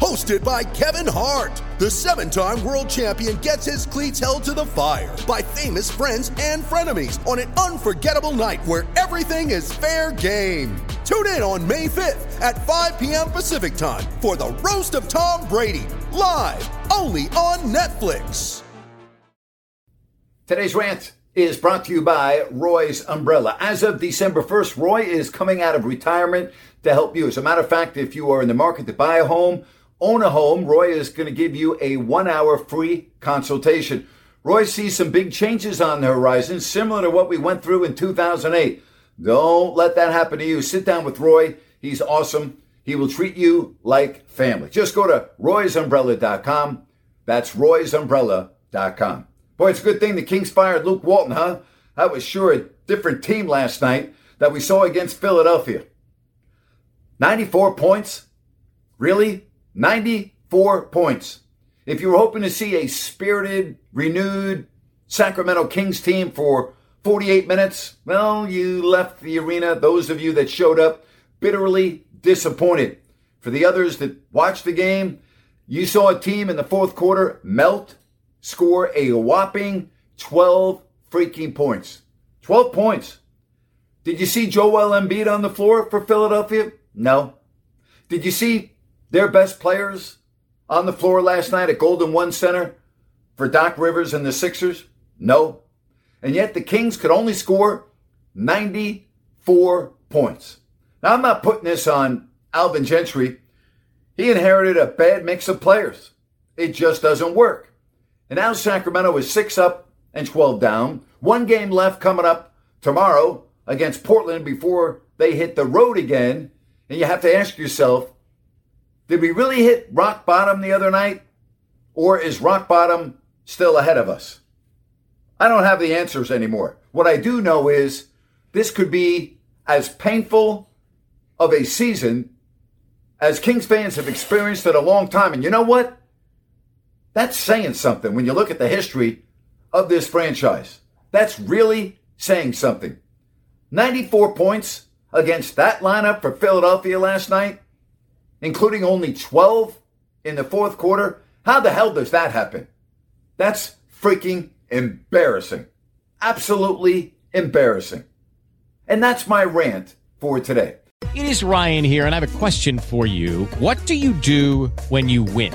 Hosted by Kevin Hart, the seven time world champion gets his cleats held to the fire by famous friends and frenemies on an unforgettable night where everything is fair game. Tune in on May 5th at 5 p.m. Pacific time for the Roast of Tom Brady, live only on Netflix. Today's rant is brought to you by Roy's Umbrella. As of December 1st, Roy is coming out of retirement to help you. As a matter of fact, if you are in the market to buy a home, own a home, Roy is going to give you a one hour free consultation. Roy sees some big changes on the horizon, similar to what we went through in 2008. Don't let that happen to you. Sit down with Roy. He's awesome. He will treat you like family. Just go to roysumbrella.com. That's roysumbrella.com. Boy, it's a good thing the Kings fired Luke Walton, huh? That was sure a different team last night that we saw against Philadelphia. 94 points? Really? 94 points. If you were hoping to see a spirited, renewed Sacramento Kings team for 48 minutes, well, you left the arena, those of you that showed up, bitterly disappointed. For the others that watched the game, you saw a team in the fourth quarter melt, score a whopping 12 freaking points. 12 points. Did you see Joel Embiid on the floor for Philadelphia? No. Did you see their best players on the floor last night at Golden One Center for Doc Rivers and the Sixers? No. And yet the Kings could only score 94 points. Now, I'm not putting this on Alvin Gentry. He inherited a bad mix of players. It just doesn't work. And now Sacramento is 6 up and 12 down. One game left coming up tomorrow against Portland before they hit the road again. And you have to ask yourself, did we really hit rock bottom the other night? Or is rock bottom still ahead of us? I don't have the answers anymore. What I do know is this could be as painful of a season as Kings fans have experienced in a long time. And you know what? That's saying something when you look at the history of this franchise. That's really saying something. 94 points against that lineup for Philadelphia last night, including only 12 in the fourth quarter. How the hell does that happen? That's freaking embarrassing. Absolutely embarrassing. And that's my rant for today. It is Ryan here, and I have a question for you. What do you do when you win?